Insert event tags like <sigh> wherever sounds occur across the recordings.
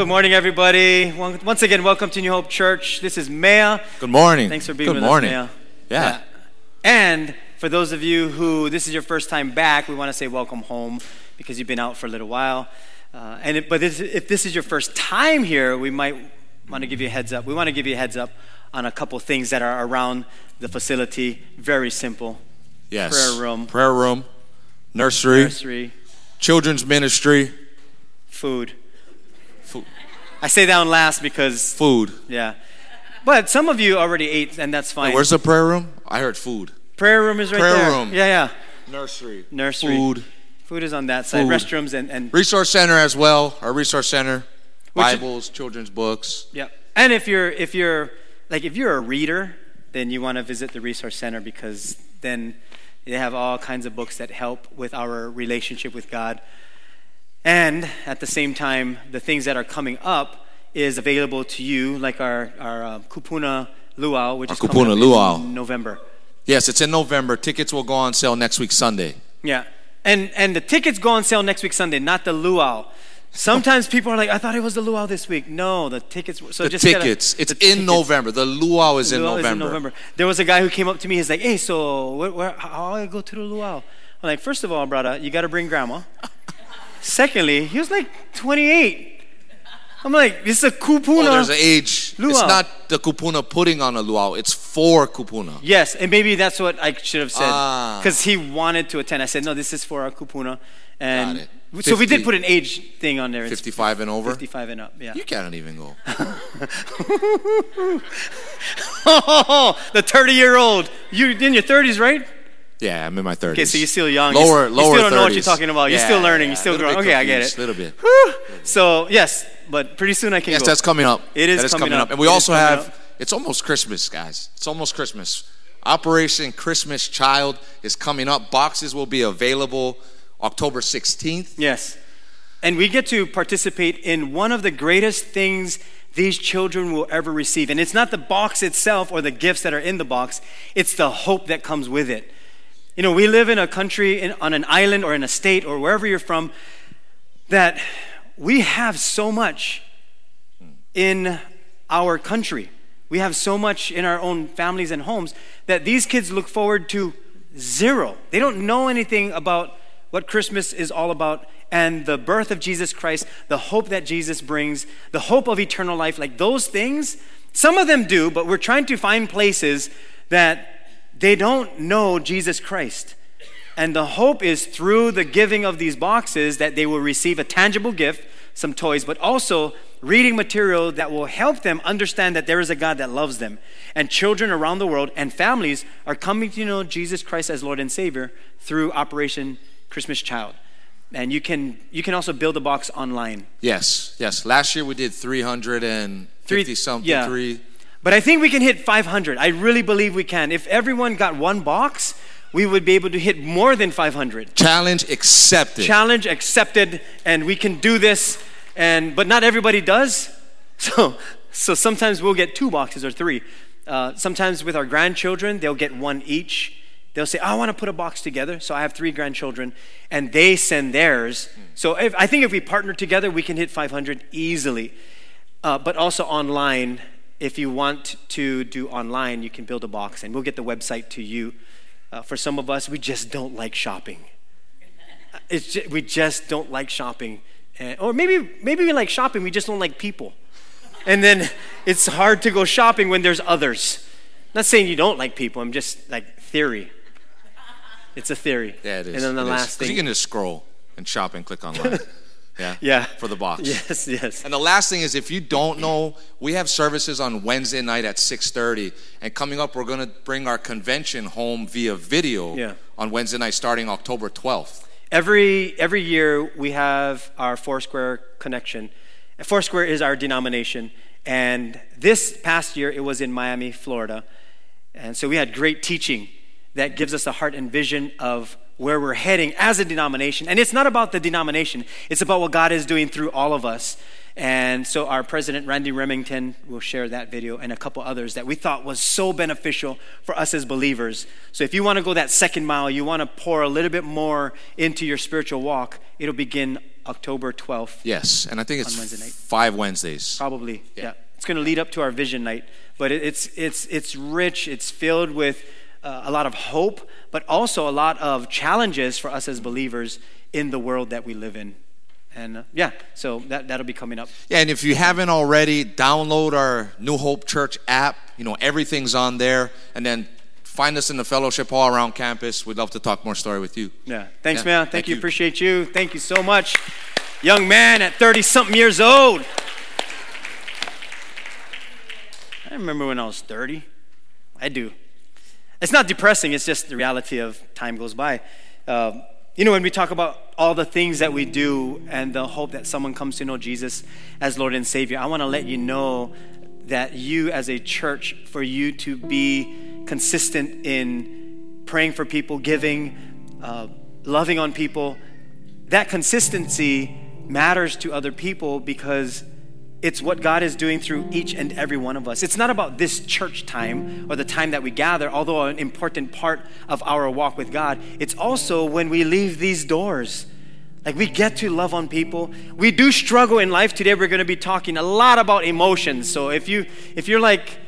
Good morning, everybody. Once again, welcome to New Hope Church. This is Maya. Good morning. Thanks for being Good with morning. us, Maya. Yeah. And for those of you who this is your first time back, we want to say welcome home because you've been out for a little while. Uh, and it, but this, if this is your first time here, we might want to give you a heads up. We want to give you a heads up on a couple things that are around the facility. Very simple. Yes. Prayer room. Prayer room. Nursery. Nursery, Children's ministry. Food. I say that one last because Food. yeah. But some of you already ate, and that's fine. Wait, where's the prayer room? I heard food. prayer room is right Prayer there. room. Yeah, yeah. Nursery. Nursery. Food. Food is on that side. Food. Restrooms and, and Resource center as well. Our resource center. Which- Bibles, children's books. yeah. And if you're if you're like if you're a reader, then you want to visit the resource center because then they have all kinds of books that help with our relationship with God. And at the same time, the things that are coming up is available to you, like our our um, Kupuna Luau, which Our is coming Kupuna up Luau. in November. Yes, it's in November. Tickets will go on sale next week, Sunday. Yeah. And and the tickets go on sale next week Sunday, not the luau. Sometimes people are like, I thought it was the luau this week. No, the tickets. So the just tickets. it's the in tickets. November. The luau is, in, Luau November. is in November. There was a guy who came up to me. He's like, Hey, so where, where, how do I go to the luau? I'm like, First of all, brother, you got to bring grandma. Secondly, he was like 28. I'm like, This is a kupuna. Oh, there's an age. Luau. It's not the kupuna putting on a luau. It's for kupuna. Yes, and maybe that's what I should have said Ah. because he wanted to attend. I said, no, this is for our kupuna, and Got it. so we did put an age thing on there. It's 55 and over. 55 and up. Yeah. You can't even go. <laughs> the 30 year old. You're in your 30s, right? Yeah, I'm in my 30s. Okay, so you're still young. Lower, you, lower you still don't know what you're talking about. You're Yeah, still learning. yeah, you're still growing. Okay, I get confused, A little bit. Whew. So yes, but pretty soon I can Yes, go. that's coming up. It is is coming coming up. up. And we It also have, up. it's almost Christmas, guys. It's almost Christmas. Operation Christmas Child is coming up. Boxes will be available October 16th. Yes. And we get to participate in one of the greatest things these children will ever receive. And it's not the box itself or the gifts that are in the box, it's the hope that comes with it. You know, we live in a country, in, on an island or in a state or wherever you're from, that we have so much in our country. We have so much in our own families and homes that these kids look forward to zero. They don't know anything about what Christmas is all about and the birth of Jesus Christ, the hope that Jesus brings, the hope of eternal life. Like those things, some of them do, but we're trying to find places that they don't know Jesus Christ. And the hope is through the giving of these boxes that they will receive a tangible gift, some toys, but also reading material that will help them understand that there is a God that loves them. And children around the world and families are coming to know Jesus Christ as Lord and Savior through Operation Christmas Child. And you can you can also build a box online. Yes, yes. Last year we did 350 Three- something. yeah. Three. But I think we can hit 500. I really believe we can. If everyone got one box, we would be able to hit more than 500. Challenge accepted. challenge accepted and we can do this and but not everybody does <laughs> so so sometimes we'll get two boxes or three uh, sometimes with our grandchildren they'll get one each they'll say i want to put a box together so i have three grandchildren and they send theirs so if, i think if we partner together we can hit 500 easily uh, but also online if you want to do online you can build a box and we'll get the website to you uh, for some of us we just don't like shopping it's ju- we just don't like shopping. And, or maybe, maybe we like shopping, we just don't like people. And then it's hard to go shopping when there's others. not saying you don't like people, I'm just like theory. It's a theory. Yeah, it is. And then the It is. last 'Cause thing. You can just scroll and shop and click online. <laughs> yeah. yeah. For the box. Yes, yes. And the last thing is, if you don't know, we have services on Wednesday night at 6:30, and coming up, we're going to bring our convention home via video Yeah. on Wednesday night, starting October 12th. Every, every year we have our Foursquare connection. Foursquare is our denomination. And this past year it was in Miami, Florida. And so we had great teaching that gives us a heart and vision of where we're heading as a denomination. And it's not about the denomination, it's about what God is doing through all of us. And so our president, Randy Remington, will share that video and a couple others that we thought was so beneficial for us as believers. So if you want to go that second mile, you want to pour a little bit more into your spiritual walk, it'll begin October 12th, Yes, and I think it's Wednesday five Wednesdays. probably. Yeah. Yeah. It's going to lead up to our vision night, but it's it's it's rich. It's filled with uh, a lot of hope, but also a lot of challenges for us as believers in the world that we live in. And uh, yeah, so that that'll be coming up. Yeah, and if you haven't already, download our New Hope Church app. You know, everything's on there. And then find us in the fellowship hall around campus. We'd love to talk more story with you. Yeah. Thanks, Yeah, man. Thank, thank you. you. Appreciate you. Thank you so much. Young man at 30 something years old. I remember when I was 30. I do. It's not depressing, it's just the reality of time goes by. Um, you know, when we talk about all the things that we do and the hope that someone comes to know Jesus as Lord and Savior, I want to let you know that you, as a church, for you to be consistent in praying for people, giving, uh, loving on people, that consistency matters to other people because it's what God is doing through each and every one of us. It's not about this church time or the time that we gather, although an important part of our walk with God. It's also when we leave these doors. Like we get to love on people. We do struggle in life. Today we're going to be talking a lot about emotions. So if you if you're like,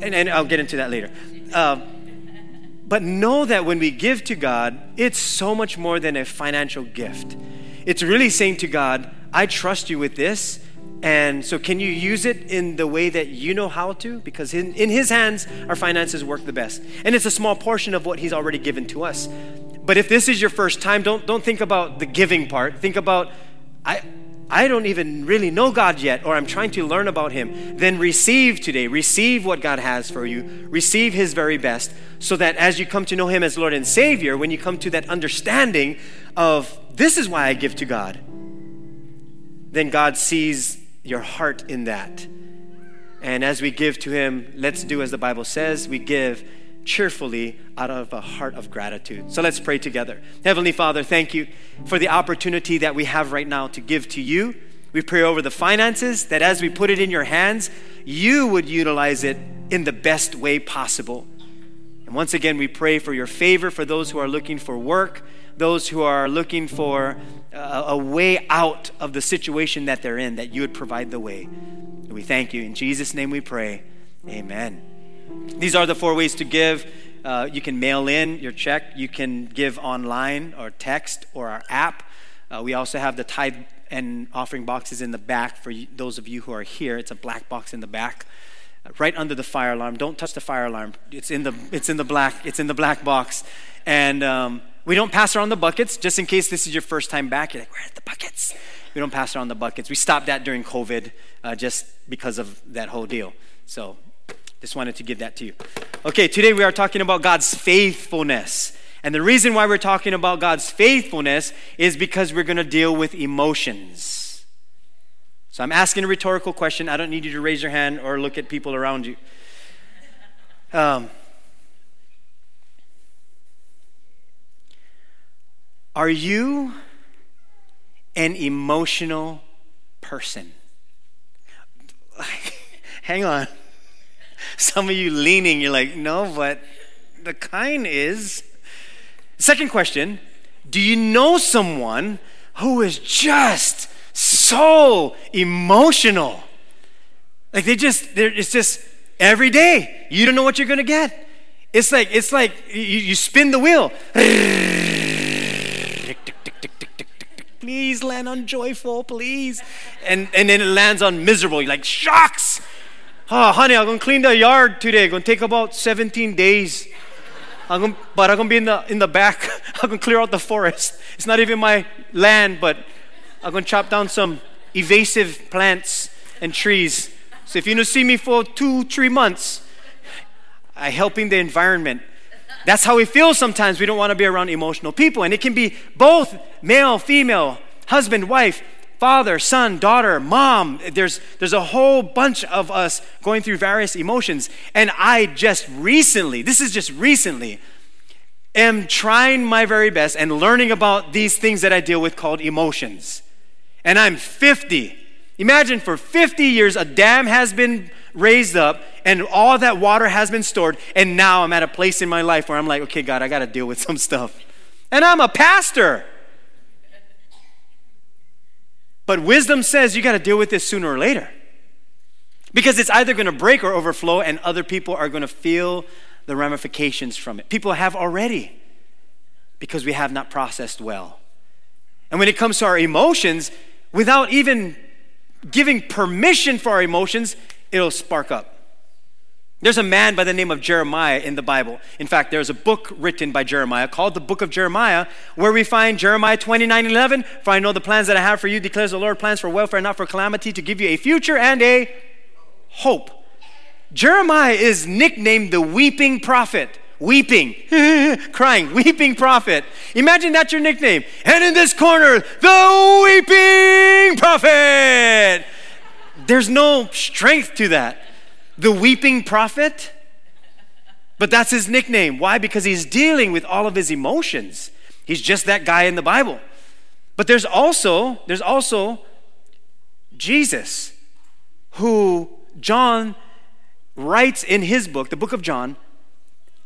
and, and I'll get into that later. Uh, but know that when we give to God, it's so much more than a financial gift. It's really saying to God, I trust you with this. And so, can you use it in the way that you know how to? Because in, in His hands, our finances work the best. And it's a small portion of what He's already given to us. But if this is your first time, don't, don't think about the giving part. Think about, I, I don't even really know God yet, or I'm trying to learn about Him. Then receive today. Receive what God has for you. Receive His very best, so that as you come to know Him as Lord and Savior, when you come to that understanding of this is why I give to God, then God sees your heart in that. And as we give to Him, let's do as the Bible says we give cheerfully out of a heart of gratitude. So let's pray together. Heavenly Father, thank you for the opportunity that we have right now to give to you. We pray over the finances that as we put it in your hands, you would utilize it in the best way possible. And once again, we pray for your favor for those who are looking for work, those who are looking for a, a way out of the situation that they're in, that you would provide the way. We thank you. In Jesus' name we pray. Amen. These are the four ways to give. Uh, you can mail in your check, you can give online or text or our app. Uh, we also have the tithe and offering boxes in the back for you, those of you who are here. It's a black box in the back right under the fire alarm. Don't touch the fire alarm. It's in the it's in the black it's in the black box, and um, we don't pass around the buckets just in case this is your first time back. You're like, where are the buckets? We don't pass around the buckets. We stopped that during COVID uh, just because of that whole deal. So, just wanted to give that to you. Okay, today we are talking about God's faithfulness. And the reason why we're talking about God's faithfulness is because we're going to deal with emotions. So I'm asking a rhetorical question. I don't need you to raise your hand or look at people around you. Um, are you an emotional person? <laughs> Hang on. Some of you leaning, you're like, no, but the kind is. Second question Do you know someone who is just so emotional? Like they just, it's just every day. You don't know what you're gonna get. It's like, it's like you, you spin the wheel. <laughs> Please land on joyful, please. And, and then it lands on miserable. You're like, shucks. Oh, honey, I'm gonna clean the yard today. Gonna take about 17 days. I'm gonna, but I'm gonna be in the in the back. <laughs> I'm gonna clear out the forest. It's not even my land, but I'm gonna chop down some evasive plants and trees. So if you don't see me for two, three months, I'm helping the environment. That's how we feel sometimes. We don't want to be around emotional people, and it can be both male, female, husband, wife father, son, daughter, mom. There's, there's a whole bunch of us going through various emotions. And I just recently, this is just recently, am trying my very best and learning about these things that I deal with called emotions. And I'm 50. Imagine for 50 years a dam has been raised up and all that water has been stored. And now I'm at a place in my life where I'm like, okay, God, I got to deal with some stuff. And I'm a pastor. But wisdom says you got to deal with this sooner or later. Because it's either going to break or overflow, and other people are going to feel the ramifications from it. People have already, because we have not processed well. And when it comes to our emotions, without even giving permission for our emotions, it'll spark up. There's a man by the name of Jeremiah in the Bible. In fact, there's a book written by Jeremiah called the Book of Jeremiah, where we find Jeremiah 29 11. For I know the plans that I have for you, declares the Lord, plans for welfare, not for calamity, to give you a future and a hope. Jeremiah is nicknamed the weeping prophet. Weeping, <laughs> crying, weeping prophet. Imagine that's your nickname. And in this corner, the weeping prophet. There's no strength to that the weeping prophet. But that's his nickname. Why? Because he's dealing with all of his emotions. He's just that guy in the Bible. But there's also there's also Jesus who John writes in his book, the book of John,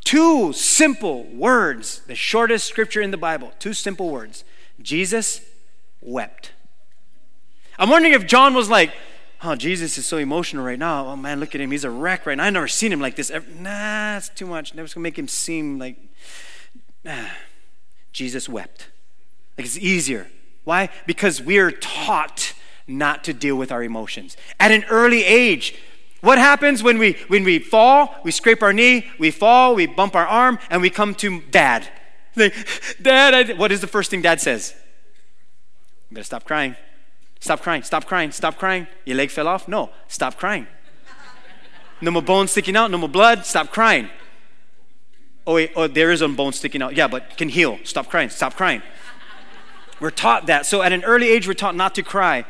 two simple words, the shortest scripture in the Bible, two simple words. Jesus wept. I'm wondering if John was like, oh, Jesus is so emotional right now. Oh man, look at him. He's a wreck right now. I've never seen him like this. Nah, it's too much. Never gonna make him seem like. Jesus wept. Like it's easier. Why? Because we're taught not to deal with our emotions. At an early age, what happens when we when we fall, we scrape our knee, we fall, we bump our arm, and we come to dad. Like, dad, I, what is the first thing dad says? You better stop crying. Stop crying, stop crying, stop crying. Your leg fell off? No, stop crying. No more bones sticking out, no more blood, stop crying. Oh, wait, oh, there is a bone sticking out. Yeah, but can heal. Stop crying, stop crying. We're taught that. So at an early age, we're taught not to cry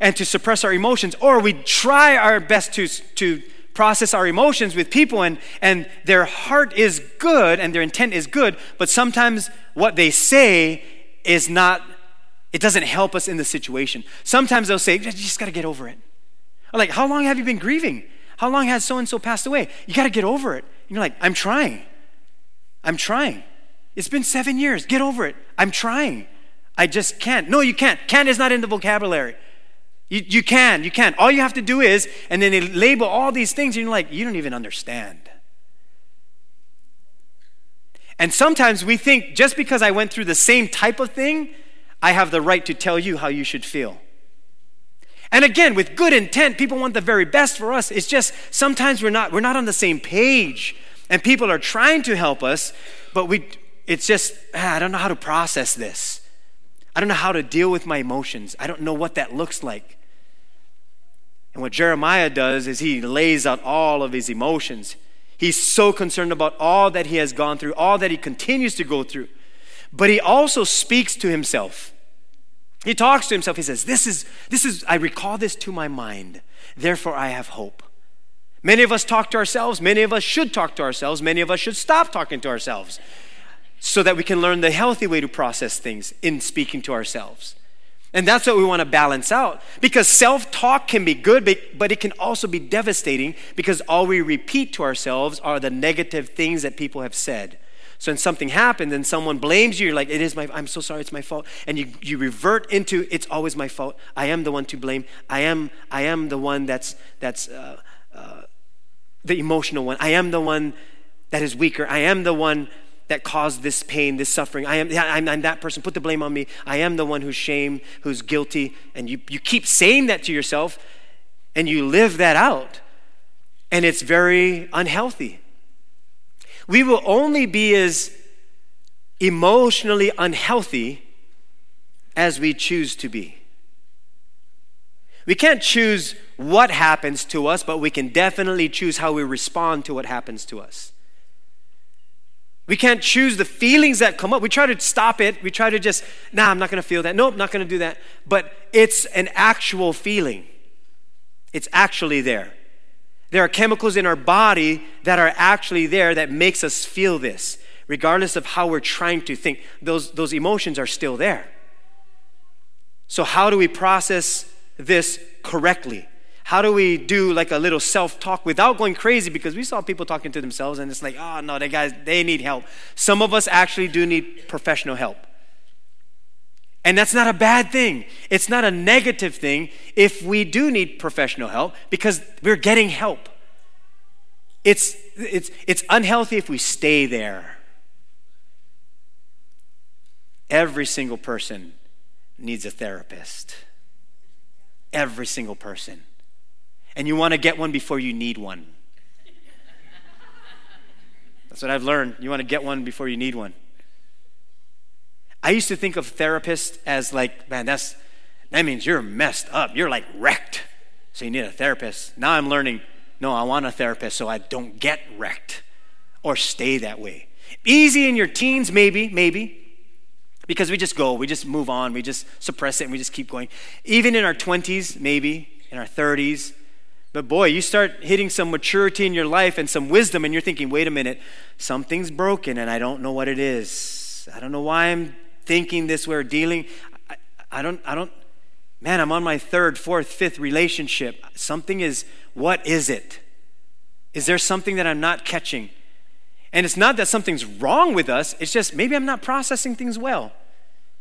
and to suppress our emotions, or we try our best to, to process our emotions with people and, and their heart is good and their intent is good, but sometimes what they say is not it doesn't help us in the situation. Sometimes they'll say, you just got to get over it. Or like, how long have you been grieving? How long has so and so passed away? You got to get over it. And you're like, I'm trying. I'm trying. It's been seven years. Get over it. I'm trying. I just can't. No, you can't. Can't is not in the vocabulary. You, you can. You can. All you have to do is, and then they label all these things, and you're like, you don't even understand. And sometimes we think just because I went through the same type of thing, I have the right to tell you how you should feel. And again, with good intent, people want the very best for us. It's just sometimes we're not, we're not on the same page. And people are trying to help us, but we, it's just, ah, I don't know how to process this. I don't know how to deal with my emotions. I don't know what that looks like. And what Jeremiah does is he lays out all of his emotions. He's so concerned about all that he has gone through, all that he continues to go through. But he also speaks to himself. He talks to himself. He says, This is, this is, I recall this to my mind. Therefore, I have hope. Many of us talk to ourselves. Many of us should talk to ourselves. Many of us should stop talking to ourselves so that we can learn the healthy way to process things in speaking to ourselves. And that's what we want to balance out. Because self talk can be good, but it can also be devastating because all we repeat to ourselves are the negative things that people have said. So when something happens and someone blames you, you're like, it is my, I'm so sorry, it's my fault. And you, you revert into, it's always my fault. I am the one to blame. I am, I am the one that's, that's uh, uh, the emotional one. I am the one that is weaker. I am the one that caused this pain, this suffering. I am, I'm, I'm, that person. Put the blame on me. I am the one who's shame, who's guilty. And you, you keep saying that to yourself and you live that out. And it's very unhealthy. We will only be as emotionally unhealthy as we choose to be. We can't choose what happens to us, but we can definitely choose how we respond to what happens to us. We can't choose the feelings that come up. We try to stop it. We try to just, nah, I'm not going to feel that. Nope, not going to do that. But it's an actual feeling, it's actually there. There are chemicals in our body that are actually there that makes us feel this, regardless of how we're trying to think. Those, those emotions are still there. So, how do we process this correctly? How do we do like a little self talk without going crazy? Because we saw people talking to themselves and it's like, oh no, they guys, they need help. Some of us actually do need professional help. And that's not a bad thing. It's not a negative thing if we do need professional help because we're getting help. It's, it's, it's unhealthy if we stay there. Every single person needs a therapist. Every single person. And you want to get one before you need one. That's what I've learned. You want to get one before you need one. I used to think of therapists as like, man, that's that means you're messed up. You're like wrecked. So you need a therapist. Now I'm learning, no, I want a therapist so I don't get wrecked or stay that way. Easy in your teens, maybe, maybe. Because we just go, we just move on, we just suppress it, and we just keep going. Even in our 20s, maybe, in our 30s. But boy, you start hitting some maturity in your life and some wisdom, and you're thinking, wait a minute, something's broken, and I don't know what it is. I don't know why I'm thinking this way or dealing. I, I don't, I don't, man, I'm on my third, fourth, fifth relationship. Something is, what is it? Is there something that I'm not catching? And it's not that something's wrong with us, it's just maybe I'm not processing things well.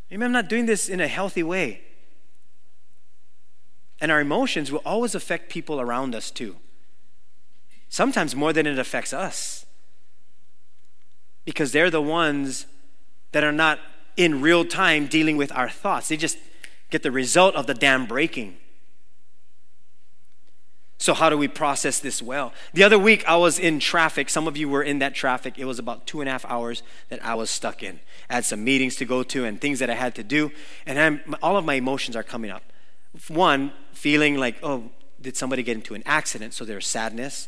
Maybe I'm not doing this in a healthy way. And our emotions will always affect people around us too. Sometimes more than it affects us. Because they're the ones that are not in real time dealing with our thoughts. They just get the result of the dam breaking. So, how do we process this well? The other week, I was in traffic. Some of you were in that traffic. It was about two and a half hours that I was stuck in. I had some meetings to go to and things that I had to do. And I'm, all of my emotions are coming up. One, feeling like, oh, did somebody get into an accident? So there's sadness,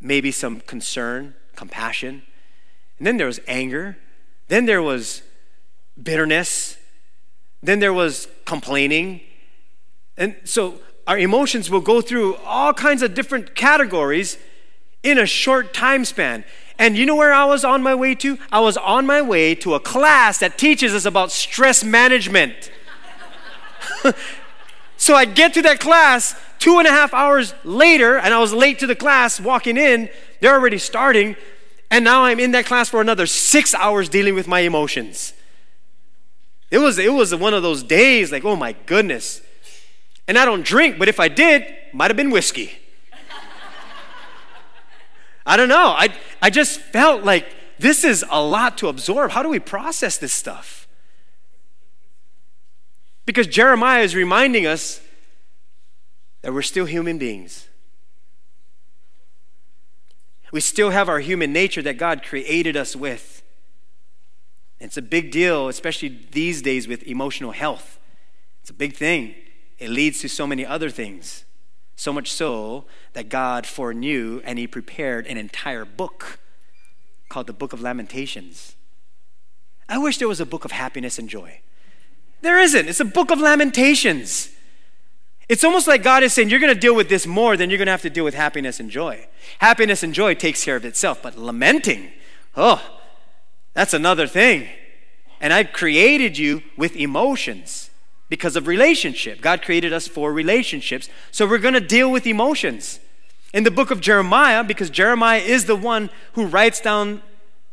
maybe some concern, compassion. And then there was anger. Then there was bitterness. Then there was complaining. And so our emotions will go through all kinds of different categories in a short time span. And you know where I was on my way to? I was on my way to a class that teaches us about stress management. <laughs> so I get to that class two and a half hours later, and I was late to the class walking in. They're already starting. And now I'm in that class for another six hours dealing with my emotions. It was, it was one of those days like, oh my goodness. And I don't drink, but if I did, might have been whiskey. <laughs> I don't know. I, I just felt like this is a lot to absorb. How do we process this stuff? Because Jeremiah is reminding us that we're still human beings. We still have our human nature that God created us with. It's a big deal, especially these days with emotional health. It's a big thing it leads to so many other things. So much so that God foreknew and He prepared an entire book called the Book of Lamentations. I wish there was a book of happiness and joy. There isn't. It's a book of lamentations. It's almost like God is saying, You're going to deal with this more than you're going to have to deal with happiness and joy. Happiness and joy takes care of itself, but lamenting, oh, that's another thing. And I've created you with emotions because of relationship. God created us for relationships. So we're going to deal with emotions. In the book of Jeremiah, because Jeremiah is the one who writes down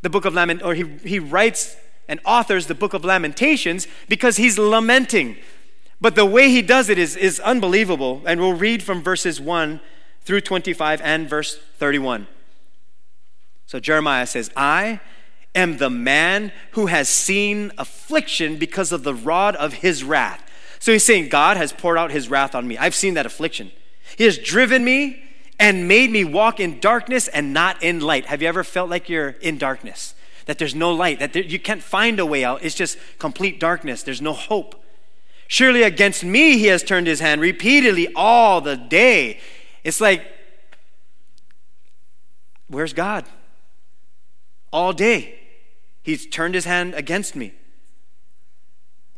the book of Lament, or he, he writes and authors the book of Lamentations because he's lamenting. But the way he does it is, is unbelievable. And we'll read from verses 1 through 25 and verse 31. So Jeremiah says, I am the man who has seen affliction because of the rod of his wrath. So he's saying, God has poured out his wrath on me. I've seen that affliction. He has driven me and made me walk in darkness and not in light. Have you ever felt like you're in darkness? That there's no light, that there, you can't find a way out. It's just complete darkness. There's no hope. Surely against me he has turned his hand repeatedly all the day. It's like, where's God? All day. He's turned his hand against me.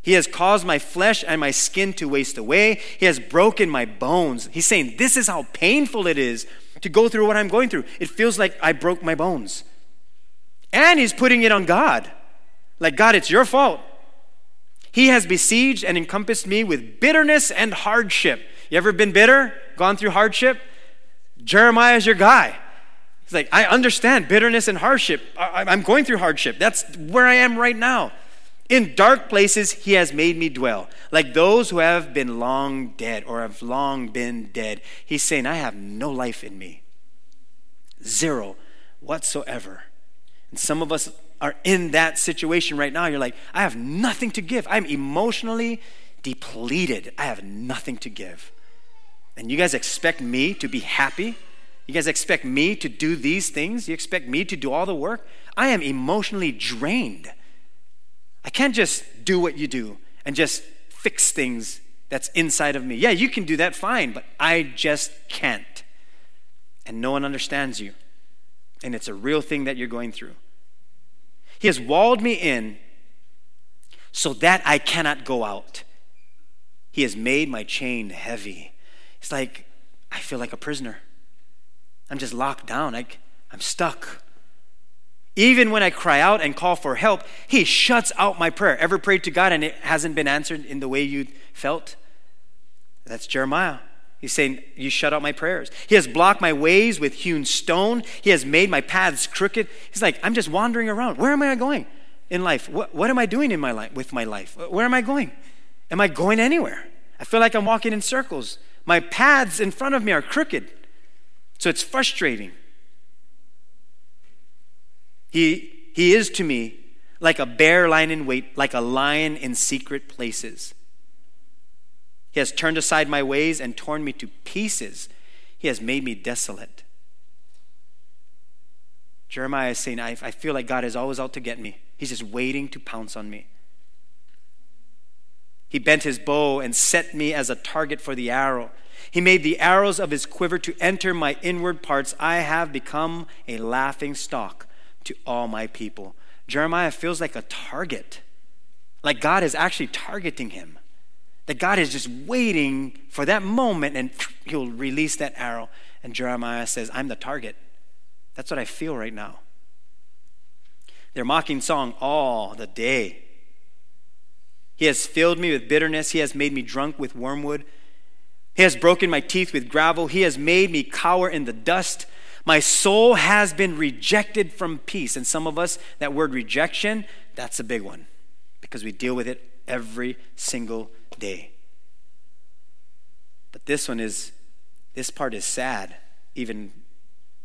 He has caused my flesh and my skin to waste away. He has broken my bones. He's saying, This is how painful it is to go through what I'm going through. It feels like I broke my bones. And he's putting it on God. Like, God, it's your fault. He has besieged and encompassed me with bitterness and hardship. You ever been bitter? Gone through hardship? Jeremiah is your guy. He's like, I understand bitterness and hardship. I, am going through hardship. That's where I am right now. In dark places, he has made me dwell, like those who have been long dead or have long been dead. He's saying, I have no life in me. Zero whatsoever. And some of us are in that situation right now. You're like, I have nothing to give. I'm emotionally depleted. I have nothing to give. And you guys expect me to be happy? You guys expect me to do these things? You expect me to do all the work? I am emotionally drained. I can't just do what you do and just fix things that's inside of me. Yeah, you can do that fine, but I just can't. And no one understands you. And it's a real thing that you're going through. He has walled me in so that I cannot go out. He has made my chain heavy. It's like I feel like a prisoner. I'm just locked down. I, I'm stuck. Even when I cry out and call for help, He shuts out my prayer. Ever prayed to God and it hasn't been answered in the way you felt? That's Jeremiah. He's saying, You shut out my prayers. He has blocked my ways with hewn stone. He has made my paths crooked. He's like, I'm just wandering around. Where am I going in life? What, what am I doing in my life with my life? Where am I going? Am I going anywhere? I feel like I'm walking in circles. My paths in front of me are crooked. So it's frustrating. He, he is to me like a bear lying in wait, like a lion in secret places. He has turned aside my ways and torn me to pieces. He has made me desolate. Jeremiah is saying, I, I feel like God is always out to get me. He's just waiting to pounce on me. He bent his bow and set me as a target for the arrow. He made the arrows of his quiver to enter my inward parts. I have become a laughing stock to all my people. Jeremiah feels like a target, like God is actually targeting him. That God is just waiting for that moment and he'll release that arrow. And Jeremiah says, I'm the target. That's what I feel right now. Their mocking song all the day. He has filled me with bitterness. He has made me drunk with wormwood. He has broken my teeth with gravel. He has made me cower in the dust. My soul has been rejected from peace. And some of us, that word rejection, that's a big one because we deal with it every single day. But this one is, this part is sad, even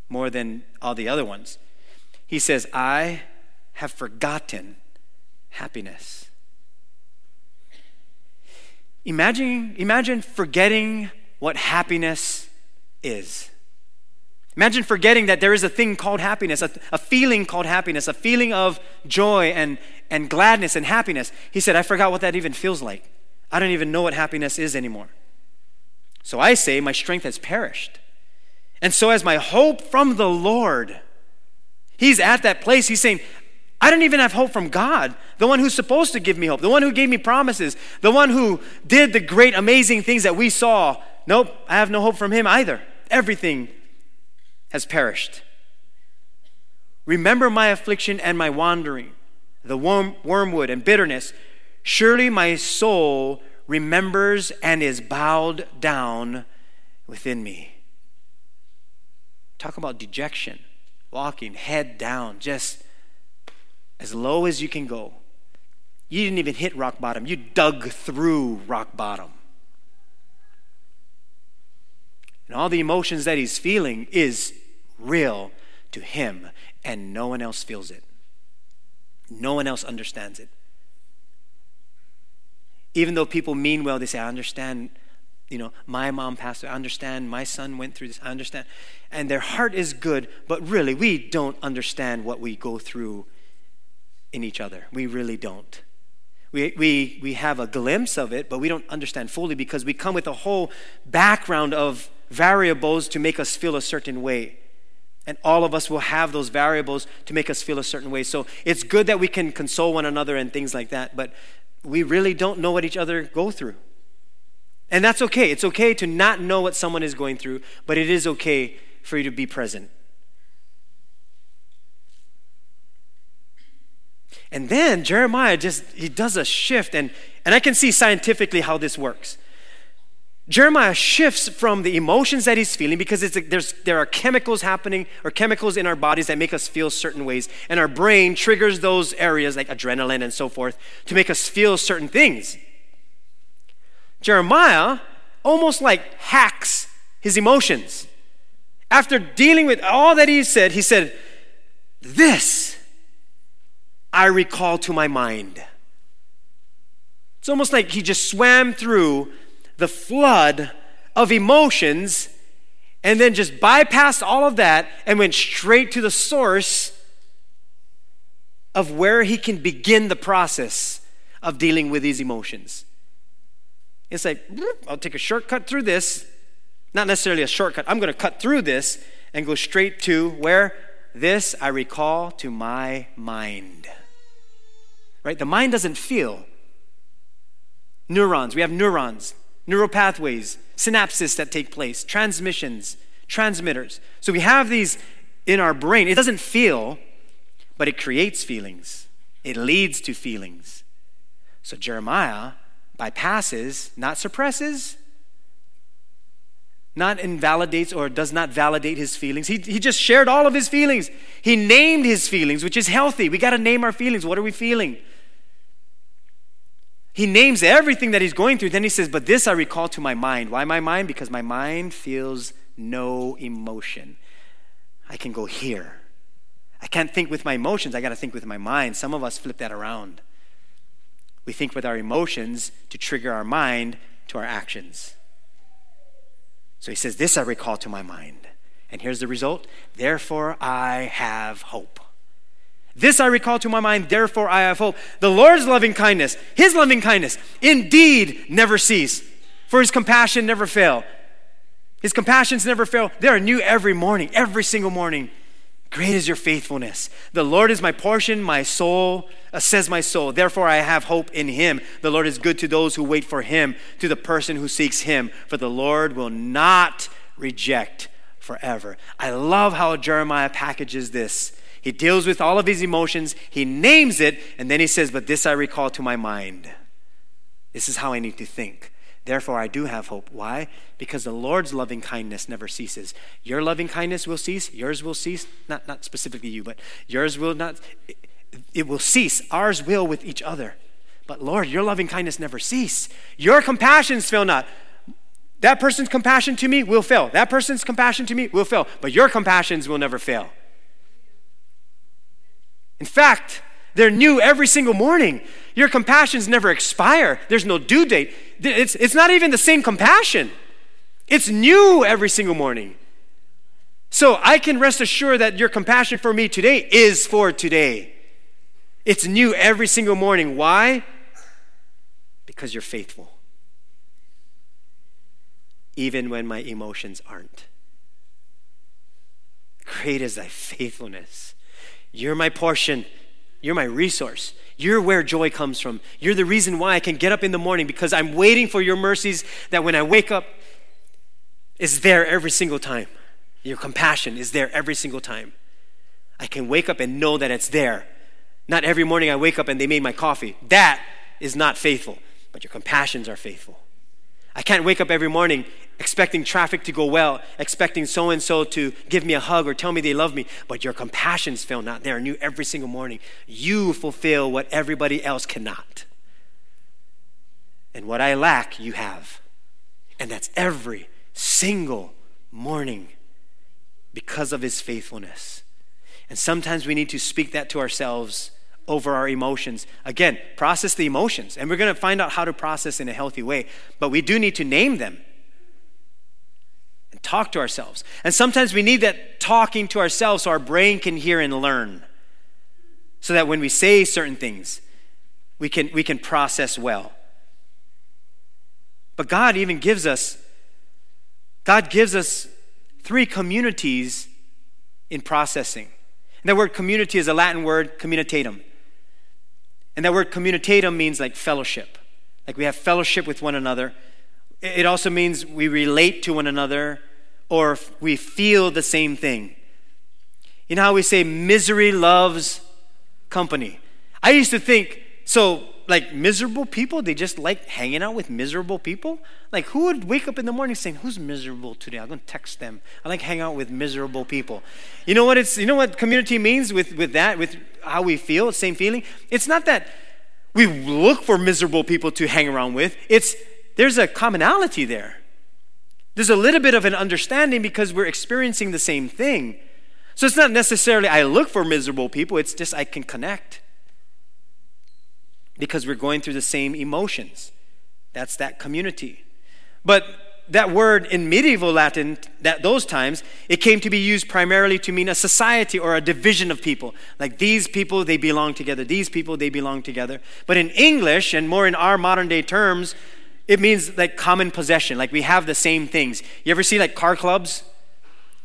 more than all the other ones. He says, I have forgotten happiness. Imagine, imagine forgetting what happiness is. Imagine forgetting that there is a thing called happiness, a, a, feeling called happiness, a feeling of joy and, and gladness and happiness. He said, I forgot what that even feels like. I don't even know what happiness is anymore. So I say, my strength has perished. And so has my hope from the Lord. He's at that place. He's saying, I don't even have hope from God, the one who's supposed to give me hope, the one who gave me promises, the one who did the great, amazing things that we saw. Nope, I have no hope from him either. Everything has perished. Remember my affliction and my wandering, the worm, wormwood and bitterness. Surely my soul remembers and is bowed down within me. Talk about dejection, walking head down, just as low as you can go. You didn't even hit rock bottom, you dug through rock bottom. And all the emotions that he's feeling is real to him, and no one else feels it. No one else understands it. Even though people mean well, they say, I understand, you know, my mom passed away. I understand my son went through this. I understand. And their heart is good, but really, we don't understand what we go through in each other. We really don't. We, we, we have a glimpse of it, but we don't understand fully because we come with a whole background of variables to make us feel a certain way. And all of us will have those variables to make us feel a certain way. So it's good that we can console one another and things like that, but we really don't know what each other go through. And that's okay. It's okay to not know what someone is going through, but it is okay for you to be present. And then Jeremiah just he does a shift and and I can see scientifically how this works. Jeremiah shifts from the emotions that he's feeling because there are chemicals happening or chemicals in our bodies that make us feel certain ways, and our brain triggers those areas like adrenaline and so forth to make us feel certain things. Jeremiah almost like hacks his emotions. After dealing with all that he said, he said, This I recall to my mind. It's almost like he just swam through the flood of emotions and then just bypassed all of that and went straight to the source of where he can begin the process of dealing with these emotions. It's like, I'll take a shortcut through this. Not necessarily a shortcut. I'm going to cut through this and go straight to where? This I recall to my mind. Right? The mind doesn't feel. Neurons, we have neurons neural pathways, synapses that take place, transmissions, transmitters. So we have these in our brain. It doesn't feel, but it creates feelings, it leads to feelings. So Jeremiah bypasses, not suppresses, not invalidates or does not validate his feelings. He, he just shared all of his feelings. He named his feelings, which is healthy. We got to name our feelings. What are we feeling? He names everything that he's going through. Then he says, But this I recall to my mind. Why my mind? Because my mind feels no emotion. I can go here. I can't think with my emotions. I got to think with my mind. Some of us flip that around. We think with our emotions to trigger our mind to our actions. So he says, This I recall to my mind. And here's the result. Therefore, I have hope. This I recall to my mind, therefore I have hope. The Lord's loving kindness, his loving kindness, indeed never cease, for his compassion never fail. His compassions never fail. They are new every morning, every single morning. Great is your faithfulness. The Lord is my portion, my soul, uh, says my soul. Therefore, I have hope in him. The Lord is good to those who wait for him, to the person who seeks him. For the Lord will not reject forever. I love how Jeremiah packages this. He deals with all of his emotions, he names it, and then he says, But this I recall to my mind. This is how I need to think. Therefore, I do have hope. Why? Because the Lord's loving kindness never ceases. Your loving kindness will cease, yours will cease. Not, not specifically you, but yours will not. It, will cease. Ours will with each other. But Lord, your loving kindness never cease. Your compassions fail not. That person's compassion to me will fail. That person's compassion to me will fail. But your compassions will never fail. In fact, they're new every single morning. Your compassions never expire. There's no due date. It's, it's not even the same compassion. It's new every single morning. So I can rest assured that your compassion for me today is for today. It's new every single morning. Why? Because you're faithful. Even when my emotions aren't. Great is thy faithfulness. You're my portion. You're my resource. You're where joy comes from. You're the reason why I can get up in the morning because I'm waiting for your mercies that when I wake up is there every single time. Your compassion is there every single time. I can wake up and know that it's there. Not every morning I wake up and they made my coffee. That is not faithful, but your compassions are faithful. I can't wake up every morning expecting traffic to go well, expecting so and so to give me a hug or tell me they love me, but your compassions fail not. They are new every single morning. You fulfill what everybody else cannot. And what I lack, you have. And that's every single morning because of his faithfulness. And sometimes we need to speak that to ourselves over our emotions. Again, process the emotions. And we're going to find out how to process in a healthy way. But we do need to name them and talk to ourselves. And sometimes we need that talking to ourselves so our brain can hear and learn. So that when we say certain things, we can, we can process well. But God even gives us, God gives us three communities in processing. And that word community is a Latin word, communitatum. And that word communitatum means like fellowship. Like we have fellowship with one another. It also means we relate to one another or we feel the same thing. You know how we say misery loves company? I used to think, so like miserable people, they just like hanging out with miserable people. Like, who would wake up in the morning saying, Who's miserable today? I'm to text them. I like hang out with miserable people. You know what it's you know what community means with, with that, with how we feel, same feeling? It's not that we look for miserable people to hang around with. It's there's a commonality there. There's a little bit of an understanding because we're experiencing the same thing. So it's not necessarily I look for miserable people, it's just I can connect because we're going through the same emotions. That's that community. But that word in medieval Latin, that those times, it came to be used primarily to mean a society or a division of people. Like these people, they belong together. These people, they belong together. But in English, and more in our modern day terms, it means like common possession. Like we have the same things. You ever see like car clubs?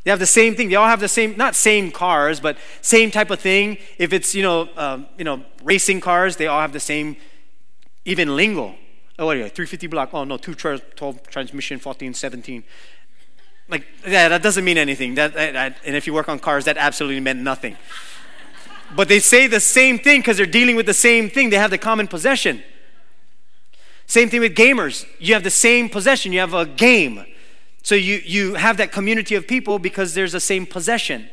They have the same thing. They all have the same, not same cars, but same type of thing. If it's, you know, uh, you know, racing cars, they all have the same, even lingo. Oh, what are you, 350 block? Oh, no, 212 transmission, 14, 17. Like, yeah, that doesn't mean anything. That, that, and if you work on cars, that absolutely meant nothing. But they say the same thing because they're dealing with the same thing. They have the common possession. Same thing with gamers. You have the same possession. You have a game. So you, you have that community of people because there's the same possession.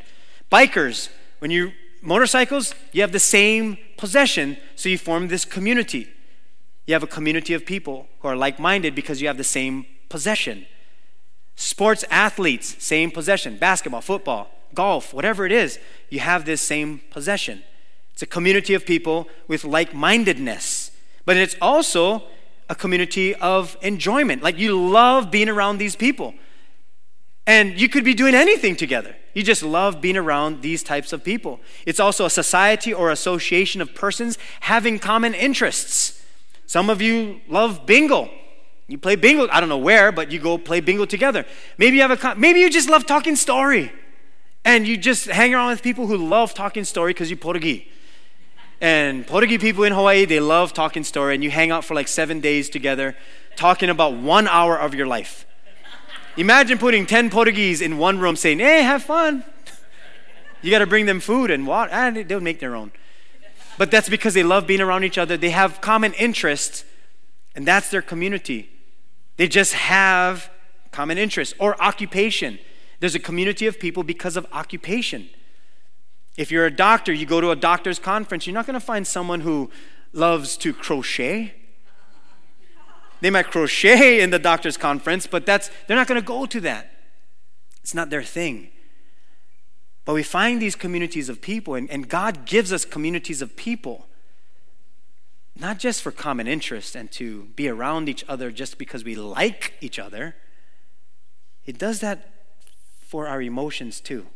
Bikers, when you motorcycles, you have the same possession, so you form this community. You have a community of people who are like minded because you have the same possession. Sports athletes, same possession. Basketball, football, golf, whatever it is, you have this same possession. It's a community of people with like mindedness. But it's also a community of enjoyment. Like you love being around these people. And you could be doing anything together. You just love being around these types of people. It's also a society or association of persons having common interests. Some of you love bingo. You play bingo, I don't know where, but you go play bingo together. Maybe you have a maybe you just love talking story. And you just hang around with people who love talking story because you Portuguese. And Portuguese people in Hawaii, they love talking story, and you hang out for like seven days together, talking about one hour of your life. Imagine putting 10 Portuguese in one room saying, hey, have fun. You got to bring them food and water. And ah, they'll make their own. But that's because they love being around each other. They have common interests, and that's their community. They just have common interests or occupation. There's a community of people because of occupation. If you're a doctor, you go to a doctor's conference, you're not going to find someone who loves to crochet they might crochet in the doctor's conference, but that's they're not going to go to that. It's not their thing. But we find these communities of people, and, and God gives us communities of people, not just for common interest and to be around each other just because we like each other. It does that for our emotions too.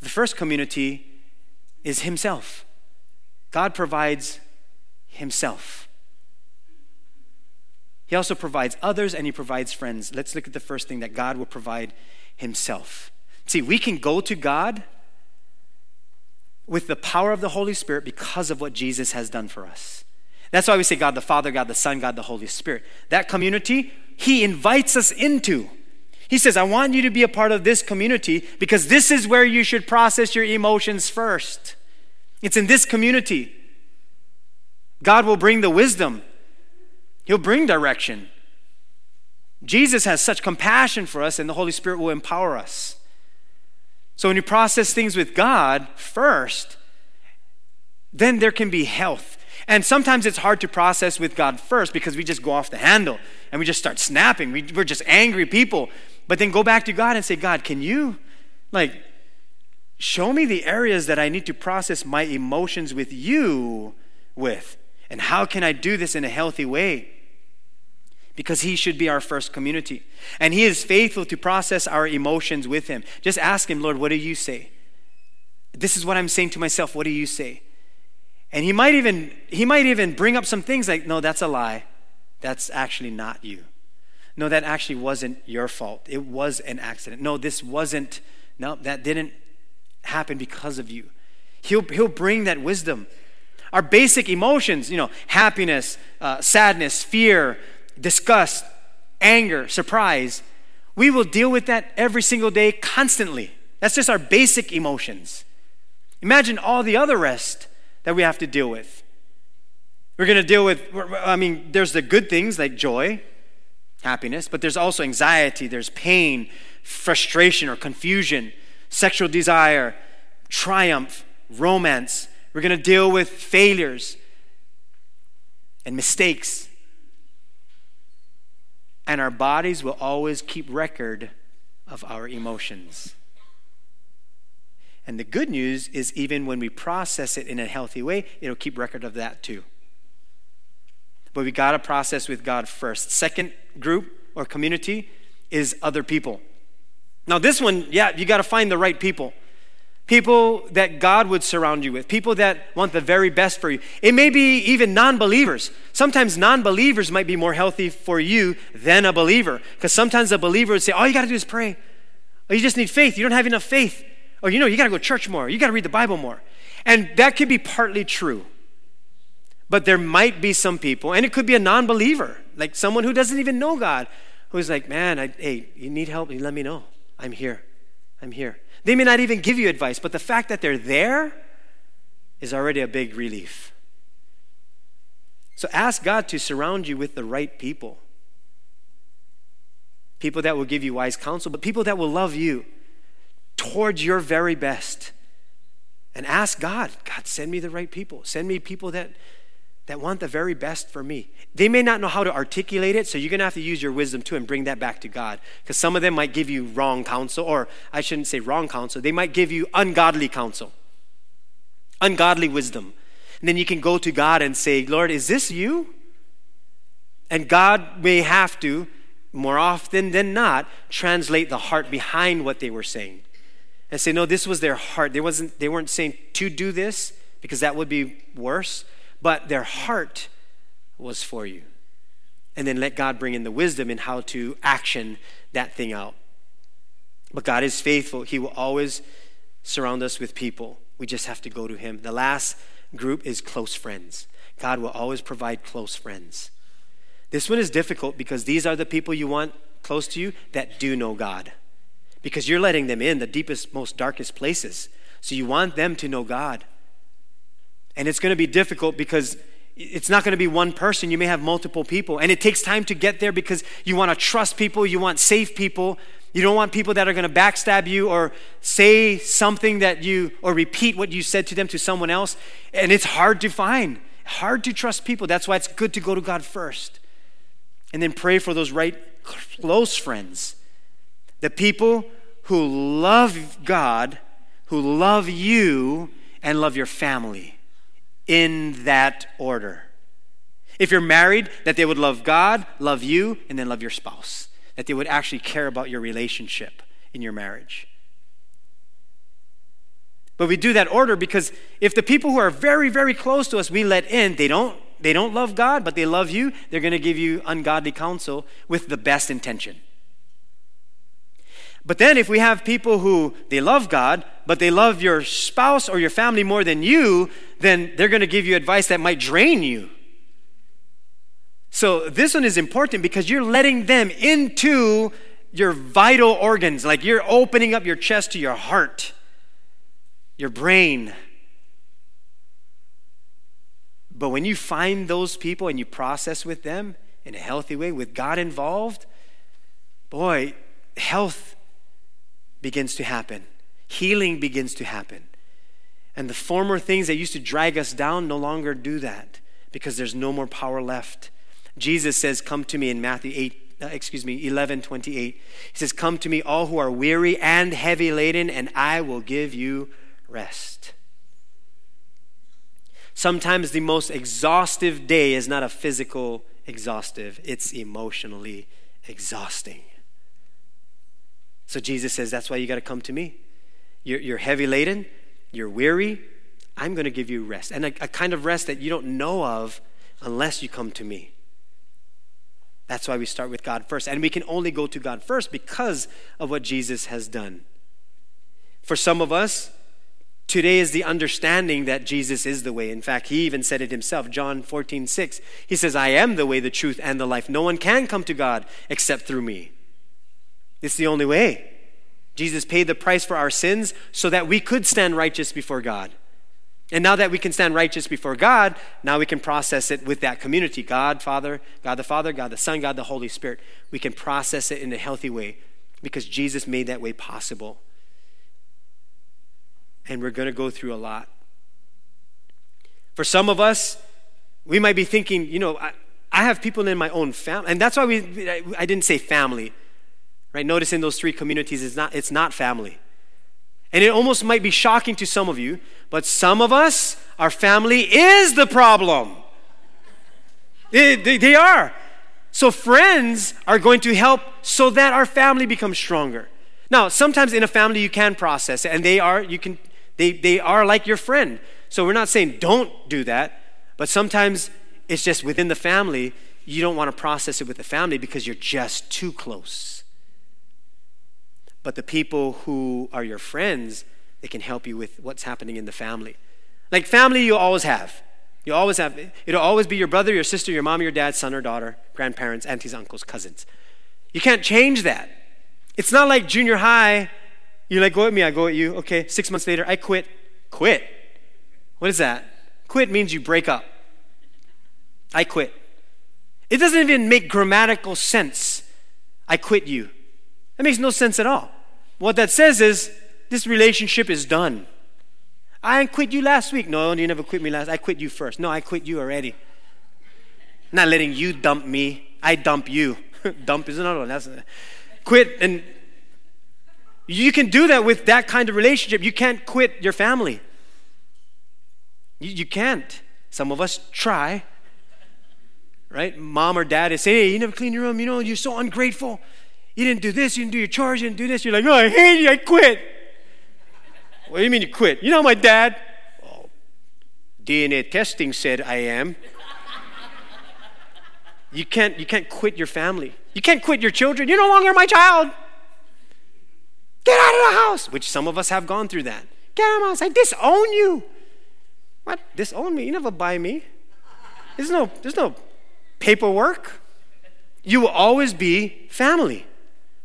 The first community is Himself. God provides Himself. He also provides others and he provides friends. Let's look at the first thing that God will provide himself. See, we can go to God with the power of the Holy Spirit because of what Jesus has done for us. That's why we say God the Father, God the Son, God the Holy Spirit. That community, He invites us into. He says, I want you to be a part of this community because this is where you should process your emotions first. It's in this community. God will bring the wisdom He'll bring direction. Jesus has such compassion for us, and the Holy Spirit will empower us. So when you process things with God first, then there can be health. And sometimes it's hard to process with God first because we just go off the handle and we just start snapping. We, are just angry people. But then go back to God and say, God, can you, like, show me the areas that I need to process my emotions with you with? And how can I do this in a healthy way? because he should be our first community. And he is faithful to process our emotions with him. Just ask him, Lord, what do you say? This is what I'm saying to myself. What do you say? And he might even he might even bring up some things like, no, that's a lie. That's actually not you. No, that actually wasn't your fault. It was an accident. No, this wasn't, no, that didn't happen because of you. He'll, he'll bring that wisdom. Our basic emotions, you know, happiness, uh, sadness, fear, disgust, anger, surprise, we will deal with that every single day constantly. That's just our basic emotions. Imagine all the other rest that we have to deal with. We're going to deal with, I mean, there's the good things like joy, happiness, but there's also anxiety, there's pain, frustration or confusion, sexual desire, triumph, romance. We're going to deal with failures and mistakes. And our bodies will always keep record of our emotions. And the good news is, even when we process it in a healthy way, it'll keep record of that too. But we got to process with God first. Second group or community is other people. Now, this one, yeah, you got to find the right people. People that God would surround you with, people that want the very best for you. It may be even non believers. Sometimes non believers might be more healthy for you than a believer. Because sometimes a believer would say, All you got to do is pray. Or you just need faith. You don't have enough faith. Or you know, you got to go to church more. You got to read the Bible more. And that could be partly true. But there might be some people, and it could be a non believer, like someone who doesn't even know God, who's like, man, I, hey, you need help? You let me know. I'm here. I'm here. They may not even give you advice, but the fact that they're there is already a big relief. So ask God to surround you with the right people. People that will give you wise counsel, but people that will love you towards your very best. And ask God, God, send me the right people. Send me people that that want the very best for me. They may not know how to articulate it, so you're going to have to use your wisdom too and bring that back to God. Because some of them might give you wrong counsel, or I shouldn't say wrong counsel, they might give you ungodly counsel, ungodly wisdom. And then you can go to God and say, Lord, is this you? And God may have to, more often than not, translate the heart behind what they were saying. And say, no, this was their heart. They, wasn't, they weren't saying to do this, because that would be worse but their heart was for you. And then let God bring in the wisdom in how to action that thing out. But God is faithful. He will always surround us with people. We just have to go to Him. The last group is close friends. God will always provide close friends. This one is difficult because these are the people you want close to you that do know God. Because you're letting them in the deepest, most darkest places. So you want them to know God. And it's going to be difficult because it's not going to be one person. You may have multiple people. And it takes time to get there because you want to trust people, you want safe people. You don't want people that are going to backstab you or say something that you, or repeat what you said to them to someone else. And it's hard to find, hard to trust people. That's why it's good to go to God first. And then pray for those right close friends. The people who love God, who love you, and love your family in that order. If you're married, that they would love God, love you, and then love your spouse. That they would actually care about your relationship in your marriage. But we do that order because if the people who are very, very close to us we let in, they don't, they don't love God, but they love you, they're going to give you ungodly counsel with the best intention. But then if we have people who they love God, but they love your spouse or your family more than you, then they're going to give you advice that might drain you. So this one is important because you're letting them into your vital organs, like you're opening up your chest to your heart, your brain. But when you find those people and you process with them in a healthy way, with God involved, boy, health begins to happen, healing begins to happen. And the former things that used to drag us down no longer do that because there's no more power left. Jesus says, Come to me in Matthew 8, uh, excuse me, 11 28. He says, Come to me, all who are weary and heavy laden, and I will give you rest. Sometimes the most exhaustive day is not a physical exhaustive, it's emotionally exhausting. So Jesus says, That's why you got to come to me. You're, you're, heavy laden, you're weary. I'm going to give you rest. And a, a kind of rest that you don't know of unless you come to me. That's why we start with God first. And we can only go to God first because of what Jesus has done. For some of us, today is the understanding that Jesus is the way. In fact, he even said it himself, John 14, 6. He says, I am the way, the truth, and the life. No one can come to God except through me. It's the only way. Jesus paid the price for our sins so that we could stand righteous before God. And now that we can stand righteous before God, now we can process it with that community God, Father, God the Father, God the Son, God the Holy Spirit. We can process it in a healthy way because Jesus made that way possible. And we're going to go through a lot. For some of us, we might be thinking, you know, I, I have people in my own family, and that's why we, I didn't say family, right? Notice in those three communities, it's not, it's not family. And it almost might be shocking to some of you, but some of us, our family is the problem. They, they, they, are. So friends are going to help so that our family becomes stronger. Now, sometimes in a family you can process and they are you can they, they are like your friend. So we're not saying don't do that, but sometimes it's just within the family, you don't want to process it with the family because you're just too close. But the people who are your friends, they can help you with what's happening in the family. Like family, you always have. You always have. It'll always be your brother, your sister, your mom, your dad, son or daughter, grandparents, aunties, uncles, cousins. You can't change that. It's not like junior high. You like go at me, I go at you. Okay, six months later, I quit. Quit. What is that? Quit means you break up. I quit. It doesn't even make grammatical sense. I quit you. That makes no sense at all. What that says is this relationship is done. I quit you last week. No, you never quit me last. I quit you first. No, I quit you already. Not letting you dump me. I dump you. <laughs> dump is another one. That's a, quit and you can do that with that kind of relationship. You can't quit your family. You, you can't. Some of us try. Right? Mom or dad is saying, hey, you never clean your room. You know, you're so ungrateful. You didn't do this, you didn't do your chores, you didn't do this. You're like, oh, I hate you, I quit. what do you mean you quit? You know my dad? Oh, DNA testing said I am. you can't, you can't quit your family. You can't quit your children. You're no longer my child. Get out of the house. Which some of us have gone through that. Get out of the house. I disown you. What? Disown me? You never buy me. There's no, there's no paperwork. You will always be family.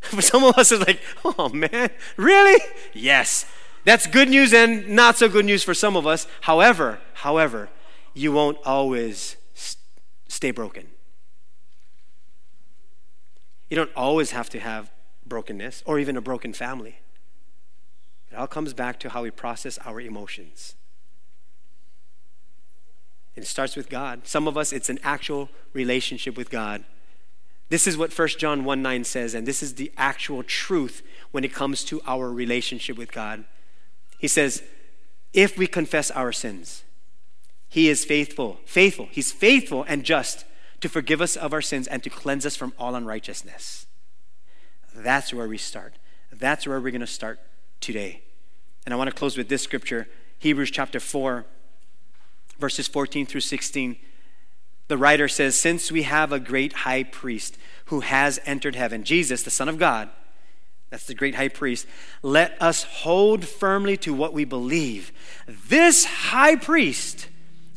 <laughs> For some of us, it's like, oh man, really? Yes. That's good news and not so good news for some of us. However, however, you won't always stay broken. You don't always have to have brokenness or even a broken family. It all comes back to how we process our emotions. It starts with God. Some of us, it's an actual relationship with God. This is what 1 John 1 9 says, and this is the actual truth when it comes to our relationship with God. He says, if we confess our sins, He is faithful, faithful, He's faithful and just to forgive us of our sins and to cleanse us from all unrighteousness. That's where we start. That's where we're going to start today. And I want to close with this scripture Hebrews chapter 4, verses 14 through 16. The writer says, Since we have a great high priest who has entered heaven, Jesus, the Son of God, that's the great high priest, let us hold firmly to what we believe. This high priest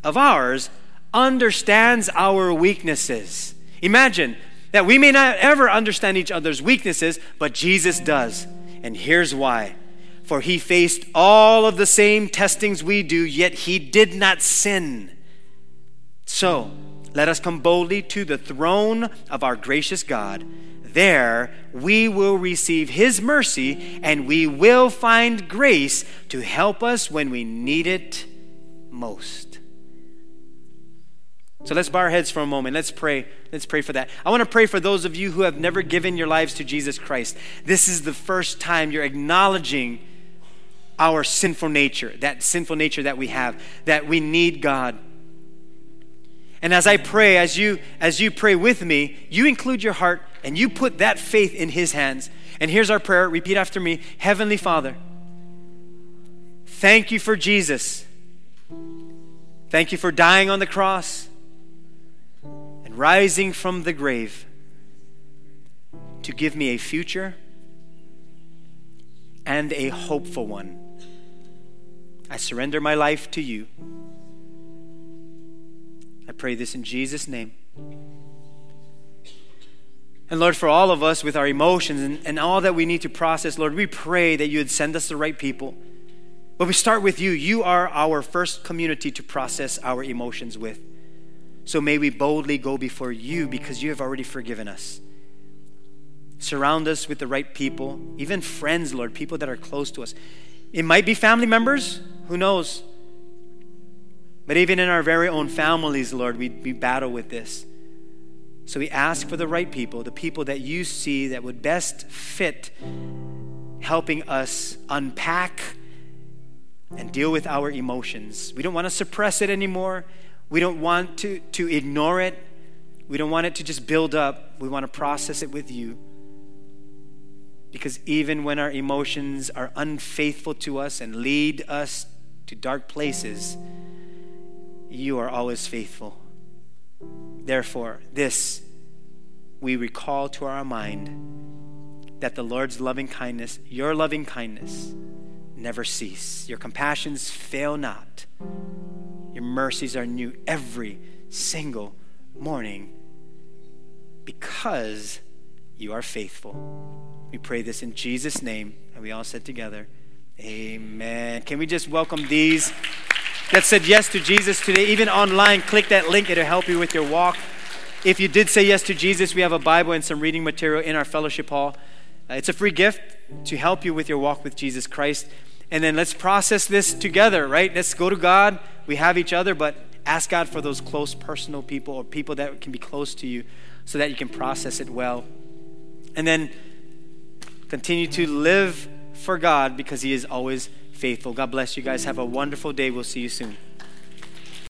of ours understands our weaknesses. Imagine that we may not ever understand each other's weaknesses, but Jesus does. And here's why. For he faced all of the same testings we do, yet he did not sin. So, let us come boldly to the throne of our gracious God. There we will receive His mercy and we will find grace to help us when we need it most. So let's bow our heads for a moment. Let's pray. Let's pray for that. I want to pray for those of you who have never given your lives to Jesus Christ. This is the first time you're acknowledging our sinful nature, that sinful nature that we have, that we need God. And as I pray, as you as you pray with me, you include your heart and you put that faith in his hands. And here's our prayer. Repeat after me. Heavenly Father, thank you for Jesus. Thank you for dying on the cross and rising from the grave to give me a future and a hopeful one. I surrender my life to you. I pray this in Jesus' name. And Lord, for all of us with our emotions and, and all that we need to process, Lord, we pray that you would send us the right people. But we start with you. You are our first community to process our emotions with. So may we boldly go before you because you have already forgiven us. Surround us with the right people, even friends, Lord, people that are close to us. It might be family members, who knows? But even in our very own families, Lord, we, we battle with this. So we ask for the right people, the people that you see that would best fit helping us unpack and deal with our emotions. We don't want to suppress it anymore. We don't want to, to ignore it. We don't want it to just build up. We want to process it with you. Because even when our emotions are unfaithful to us and lead us to dark places, you are always faithful. Therefore, this we recall to our mind that the Lord's loving kindness, your loving kindness, never cease. Your compassions fail not. Your mercies are new every single morning because you are faithful. We pray this in Jesus' name, and we all said together, Amen. Can we just welcome these that said yes to Jesus today? Even online, click that link, it'll help you with your walk. If you did say yes to Jesus, we have a Bible and some reading material in our fellowship hall. Uh, it's a free gift to help you with your walk with Jesus Christ. And then let's process this together, right? Let's go to God. We have each other, but ask God for those close personal people or people that can be close to you so that you can process it well. And then continue to live for God because He is always faithful. God bless you guys. Have a wonderful day. We'll see you soon.